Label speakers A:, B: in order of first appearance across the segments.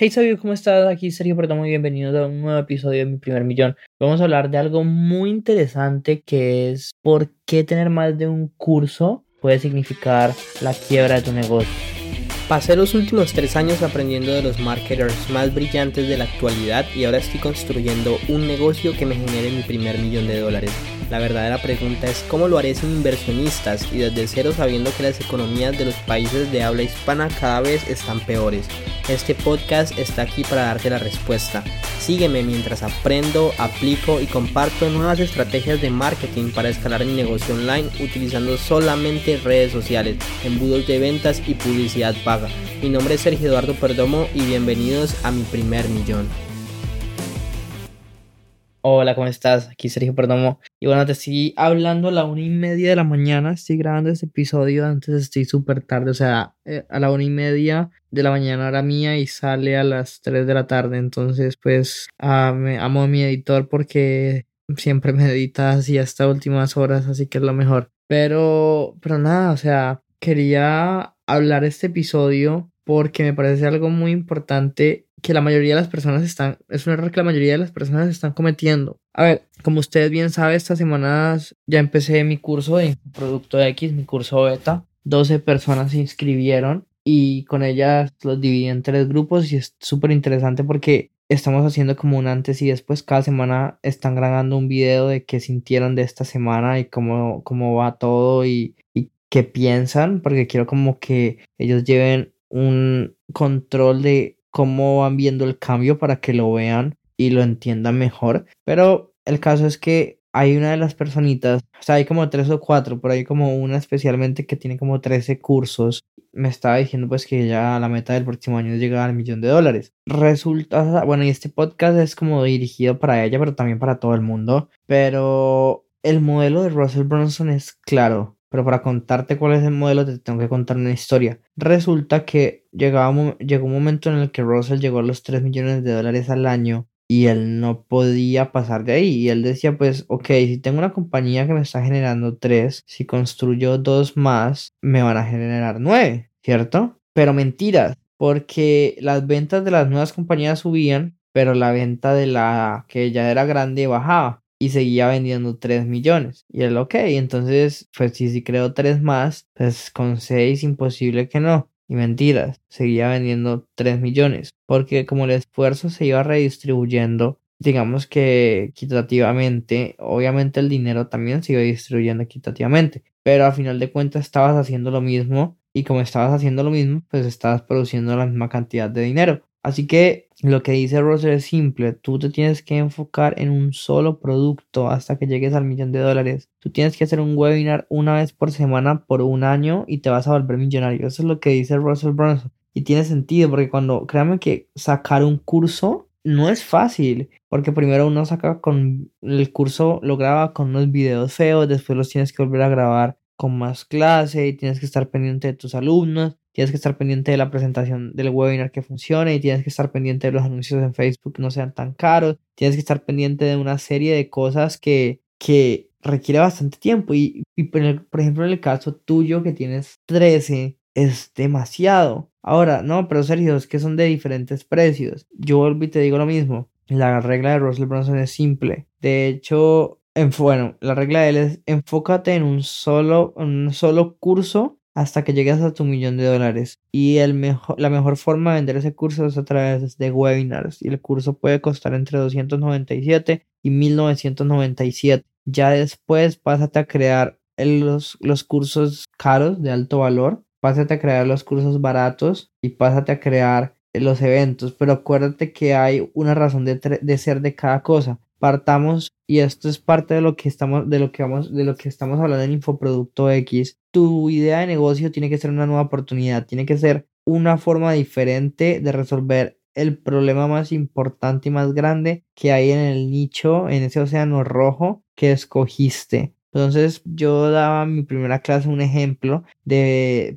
A: Hey Sabio, ¿cómo estás? Aquí Sergio Perdomo y bienvenidos a un nuevo episodio de Mi Primer Millón. Vamos a hablar de algo muy interesante que es por qué tener más de un curso puede significar la quiebra de tu negocio.
B: Pasé los últimos tres años aprendiendo de los marketers más brillantes de la actualidad y ahora estoy construyendo un negocio que me genere mi primer millón de dólares. La verdadera pregunta es cómo lo haré sin inversionistas y desde cero sabiendo que las economías de los países de habla hispana cada vez están peores. Este podcast está aquí para darte la respuesta. Sígueme mientras aprendo, aplico y comparto nuevas estrategias de marketing para escalar mi negocio online utilizando solamente redes sociales, embudos de ventas y publicidad paga. Mi nombre es Sergio Eduardo Perdomo y bienvenidos a mi primer millón.
A: Hola, ¿cómo estás? Aquí Sergio Perdomo. Y bueno, te estoy hablando a la una y media de la mañana. Estoy grabando este episodio. Antes estoy súper tarde. O sea, eh, a la una y media de la mañana era mía y sale a las tres de la tarde. Entonces, pues, ah, me amo a mi editor porque siempre me edita así hasta últimas horas. Así que es lo mejor. Pero, pero nada, o sea, quería hablar este episodio porque me parece algo muy importante que la mayoría de las personas están, es un error que la mayoría de las personas están cometiendo. A ver, como ustedes bien saben, estas semanas ya empecé mi curso de Producto X, mi curso beta. 12 personas se inscribieron y con ellas los dividí en tres grupos y es súper interesante porque estamos haciendo como un antes y después. Cada semana están grabando un video de qué sintieron de esta semana y cómo, cómo va todo y, y qué piensan, porque quiero como que ellos lleven un control de cómo van viendo el cambio para que lo vean y lo entiendan mejor. Pero el caso es que hay una de las personitas, o sea, hay como tres o cuatro, pero hay como una especialmente que tiene como 13 cursos. Me estaba diciendo pues que ya la meta del próximo año es llegar al millón de dólares. Resulta, bueno, y este podcast es como dirigido para ella, pero también para todo el mundo. Pero el modelo de Russell Brunson es claro. Pero para contarte cuál es el modelo te tengo que contar una historia. Resulta que llegaba, llegó un momento en el que Russell llegó a los 3 millones de dólares al año y él no podía pasar de ahí. Y él decía, pues, ok, si tengo una compañía que me está generando 3, si construyo dos más, me van a generar 9, ¿cierto? Pero mentiras, porque las ventas de las nuevas compañías subían, pero la venta de la que ya era grande bajaba y seguía vendiendo 3 millones. Y él, ok, entonces, pues si, si creo 3 más, pues con 6 imposible que no. Y mentiras, seguía vendiendo 3 millones. Porque como el esfuerzo se iba redistribuyendo, digamos que equitativamente, obviamente el dinero también se iba distribuyendo equitativamente. Pero a final de cuentas estabas haciendo lo mismo. Y como estabas haciendo lo mismo, pues estabas produciendo la misma cantidad de dinero. Así que lo que dice Roser es simple, tú te tienes que enfocar en un solo producto hasta que llegues al millón de dólares. Tú tienes que hacer un webinar una vez por semana por un año y te vas a volver millonario. Eso es lo que dice Russell Brunson. Y tiene sentido porque cuando, créanme que sacar un curso no es fácil, porque primero uno saca con el curso, lo graba con unos videos feos, después los tienes que volver a grabar con más clase y tienes que estar pendiente de tus alumnos tienes que estar pendiente de la presentación del webinar que funcione y tienes que estar pendiente de los anuncios en Facebook que no sean tan caros, tienes que estar pendiente de una serie de cosas que, que requiere bastante tiempo y, por, ejemplo en el caso tuyo que tienes 13 es demasiado. Ahora, no, pero Sergio, es que son de diferentes precios. Yo vuelvo y te digo lo mismo. La regla de Russell Brunson es simple. De hecho, en, bueno, la regla de él es enfócate en un solo, en un solo curso hasta que llegues a tu millón de dólares. Y el mejor, la mejor forma de vender ese curso es a través de webinars. Y el curso puede costar entre 297 y 1997. Ya después pásate a crear los, los cursos caros de alto valor. Pásate a crear los cursos baratos y pásate a crear los eventos. Pero acuérdate que hay una razón de, de ser de cada cosa partamos y esto es parte de lo que estamos de lo que vamos de lo que estamos hablando en Infoproducto X. Tu idea de negocio tiene que ser una nueva oportunidad, tiene que ser una forma diferente de resolver el problema más importante y más grande que hay en el nicho, en ese océano rojo que escogiste. Entonces yo daba mi primera clase un ejemplo de,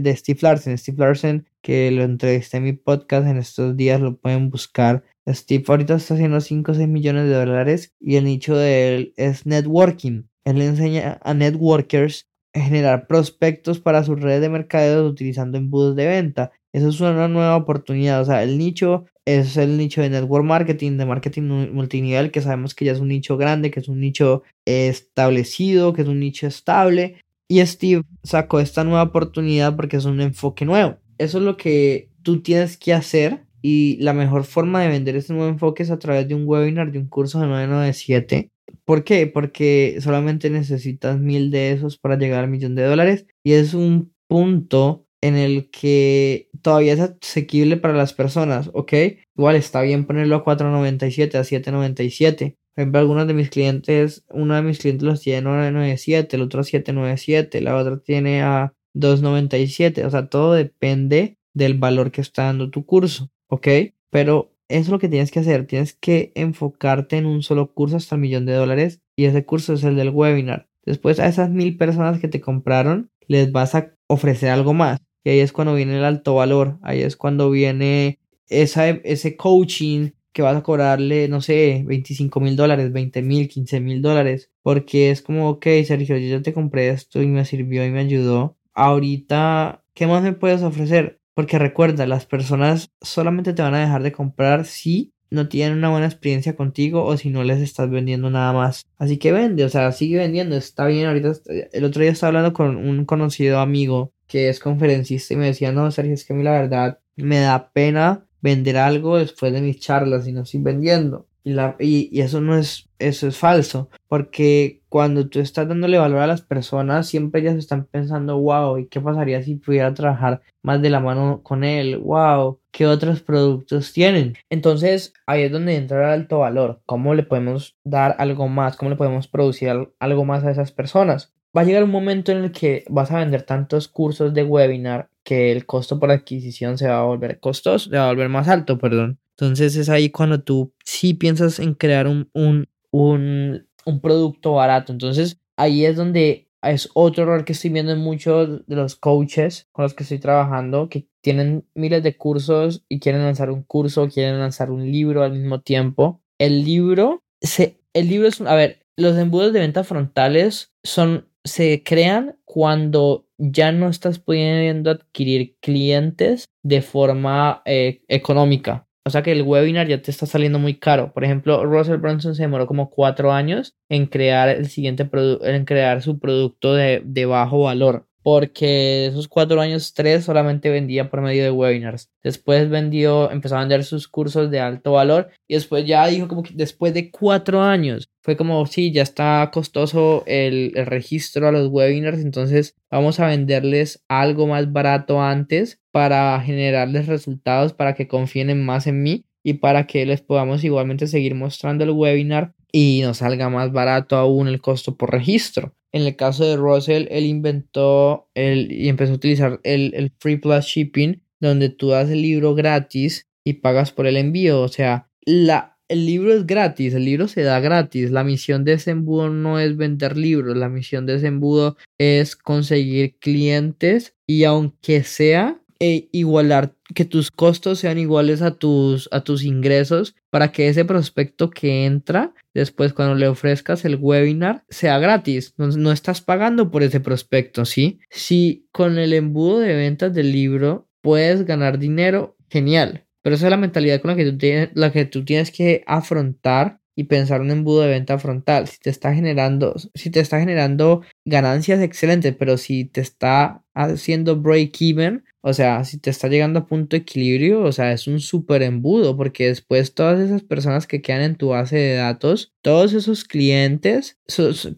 A: de Steve Larsen. Steve Larsen, que lo entrevisté en mi podcast en estos días, lo pueden buscar Steve ahorita está haciendo 5 o 6 millones de dólares y el nicho de él es networking. Él le enseña a networkers a generar prospectos para sus redes de mercadeo utilizando embudos de venta. Eso es una nueva oportunidad. O sea, el nicho es el nicho de network marketing, de marketing multinivel, que sabemos que ya es un nicho grande, que es un nicho establecido, que es un nicho estable. Y Steve sacó esta nueva oportunidad porque es un enfoque nuevo. Eso es lo que tú tienes que hacer y la mejor forma de vender este nuevo enfoque es a través de un webinar, de un curso de 997. ¿Por qué? Porque solamente necesitas mil de esos para llegar al millón de dólares y es un punto en el que todavía es asequible para las personas, ¿ok? Igual está bien ponerlo a 4.97, a 7.97. Por ejemplo, algunos de mis clientes, uno de mis clientes los tiene a 9.97, el otro a 7.97, la otra tiene a 2.97. O sea, todo depende del valor que está dando tu curso, ¿ok? Pero eso es lo que tienes que hacer. Tienes que enfocarte en un solo curso hasta el millón de dólares y ese curso es el del webinar. Después a esas mil personas que te compraron les vas a ofrecer algo más. Y ahí es cuando viene el alto valor. Ahí es cuando viene ese coaching que vas a cobrarle, no sé, 25 mil dólares, 20 mil, 15 mil dólares. Porque es como, ok, Sergio, yo ya te compré esto y me sirvió y me ayudó. Ahorita, ¿qué más me puedes ofrecer? Porque recuerda, las personas solamente te van a dejar de comprar si no tienen una buena experiencia contigo o si no les estás vendiendo nada más. Así que vende, o sea, sigue vendiendo, está bien. Ahorita, el otro día estaba hablando con un conocido amigo que es conferencista y me decía, no, Sergio, es que a mí la verdad me da pena vender algo después de mis charlas y no estoy vendiendo. Y, la, y, y, eso no es, eso es falso, porque cuando tú estás dándole valor a las personas, siempre ellas están pensando, wow, ¿y qué pasaría si pudiera trabajar más de la mano con él? Wow, ¿qué otros productos tienen? Entonces ahí es donde entra el alto valor, ¿cómo le podemos dar algo más? ¿Cómo le podemos producir algo más a esas personas? Va a llegar un momento en el que vas a vender tantos cursos de webinar que el costo por adquisición se va a volver costoso, se va a volver más alto, perdón. Entonces es ahí cuando tú sí piensas en crear un, un, un, un producto barato. Entonces ahí es donde es otro error que estoy viendo en muchos de los coaches con los que estoy trabajando, que tienen miles de cursos y quieren lanzar un curso, quieren lanzar un libro al mismo tiempo. El libro, se, el libro es, a ver, los embudos de venta frontales son, se crean cuando ya no estás pudiendo adquirir clientes de forma eh, económica. O sea que el webinar ya te está saliendo muy caro. Por ejemplo, Russell Brunson se demoró como cuatro años en crear el siguiente en crear su producto de, de bajo valor porque esos cuatro años, tres solamente vendía por medio de webinars. Después vendió, empezó a vender sus cursos de alto valor y después ya dijo como que después de cuatro años fue como, sí, ya está costoso el, el registro a los webinars, entonces vamos a venderles algo más barato antes para generarles resultados, para que confíen más en mí y para que les podamos igualmente seguir mostrando el webinar y nos salga más barato aún el costo por registro. En el caso de Russell, él inventó el, y empezó a utilizar el, el Free Plus Shipping, donde tú das el libro gratis y pagas por el envío. O sea, la, el libro es gratis, el libro se da gratis. La misión de ese embudo no es vender libros, la misión de ese embudo es conseguir clientes y aunque sea e igualar que tus costos sean iguales a tus, a tus ingresos para que ese prospecto que entra después cuando le ofrezcas el webinar sea gratis. No, no estás pagando por ese prospecto, ¿sí? Si con el embudo de ventas del libro puedes ganar dinero, genial. Pero esa es la mentalidad con la que tú tienes, la que tú tienes que afrontar y pensar un embudo de venta frontal. Si te está generando, si te está generando ganancias excelentes, pero si te está haciendo break even, o sea, si te está llegando a punto de equilibrio, o sea, es un súper embudo, porque después todas esas personas que quedan en tu base de datos, todos esos clientes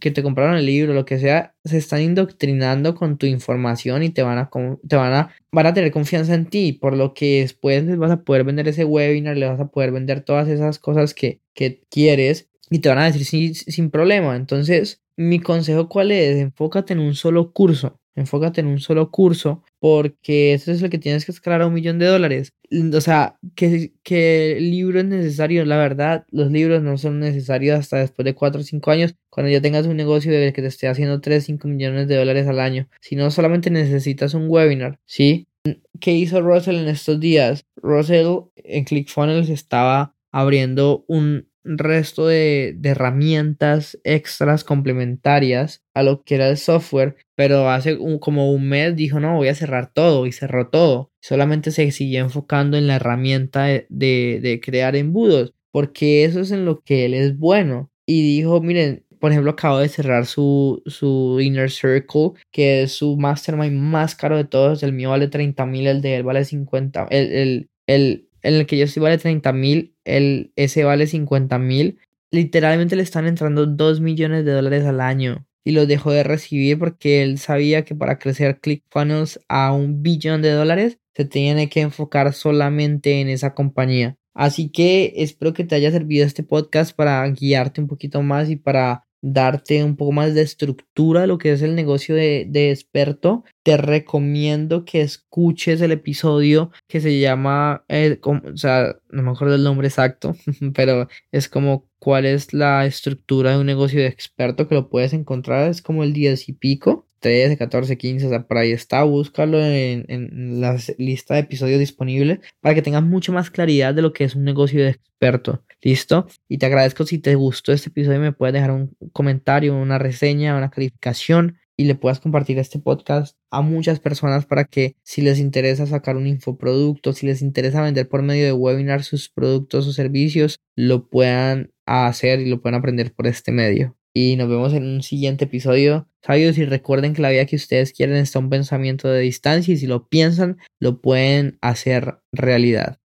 A: que te compraron el libro, lo que sea, se están indoctrinando con tu información y te van a, te van a, van a tener confianza en ti, por lo que después les vas a poder vender ese webinar, les vas a poder vender todas esas cosas que, que quieres y te van a decir sin, sin problema. Entonces, mi consejo cuál es, enfócate en un solo curso. Enfócate en un solo curso porque eso es lo que tienes que escalar a un millón de dólares. O sea, que, que el libro es necesario, la verdad, los libros no son necesarios hasta después de 4 o 5 años, cuando ya tengas un negocio de que te esté haciendo 3 5 millones de dólares al año. Si no, solamente necesitas un webinar, ¿sí? ¿Qué hizo Russell en estos días? Russell en ClickFunnels estaba abriendo un, resto de, de, herramientas extras complementarias a lo que era el software, pero hace como un mes dijo, no, voy a cerrar todo y cerró todo. Solamente se siguió enfocando en la herramienta de, de, crear embudos, porque eso es en lo que él es bueno. Y dijo, miren, por ejemplo, acabo de cerrar su, su Inner Circle, que es su mastermind más caro de todos. El mío vale 30 mil, el de él vale 50. El, el, el, el que yo estoy vale 30 mil, el, ese vale 50 mil. Literalmente le están entrando 2 millones de dólares al año. Y los dejó de recibir porque él sabía que para crecer ClickFunnels a un billón de dólares se tiene que enfocar solamente en esa compañía. Así que espero que te haya servido este podcast para guiarte un poquito más y para darte un poco más de estructura a lo que es el negocio de, de, experto, te recomiendo que escuches el episodio que se llama, eh, o sea, no me acuerdo el nombre exacto, pero es como cuál es la estructura de un negocio de experto que lo puedes encontrar, es como el 10 y pico. 13, 14, 15, o sea, por ahí está, búscalo en, en la lista de episodios disponibles para que tengas mucho más claridad de lo que es un negocio de experto. ¿Listo? Y te agradezco si te gustó este episodio, me puedes dejar un comentario, una reseña, una calificación y le puedas compartir este podcast a muchas personas para que si les interesa sacar un infoproducto, si les interesa vender por medio de webinar sus productos o servicios, lo puedan hacer y lo puedan aprender por este medio y nos vemos en un siguiente episodio. Sabios y recuerden que la vida que ustedes quieren está un pensamiento de distancia y si lo piensan lo pueden hacer realidad.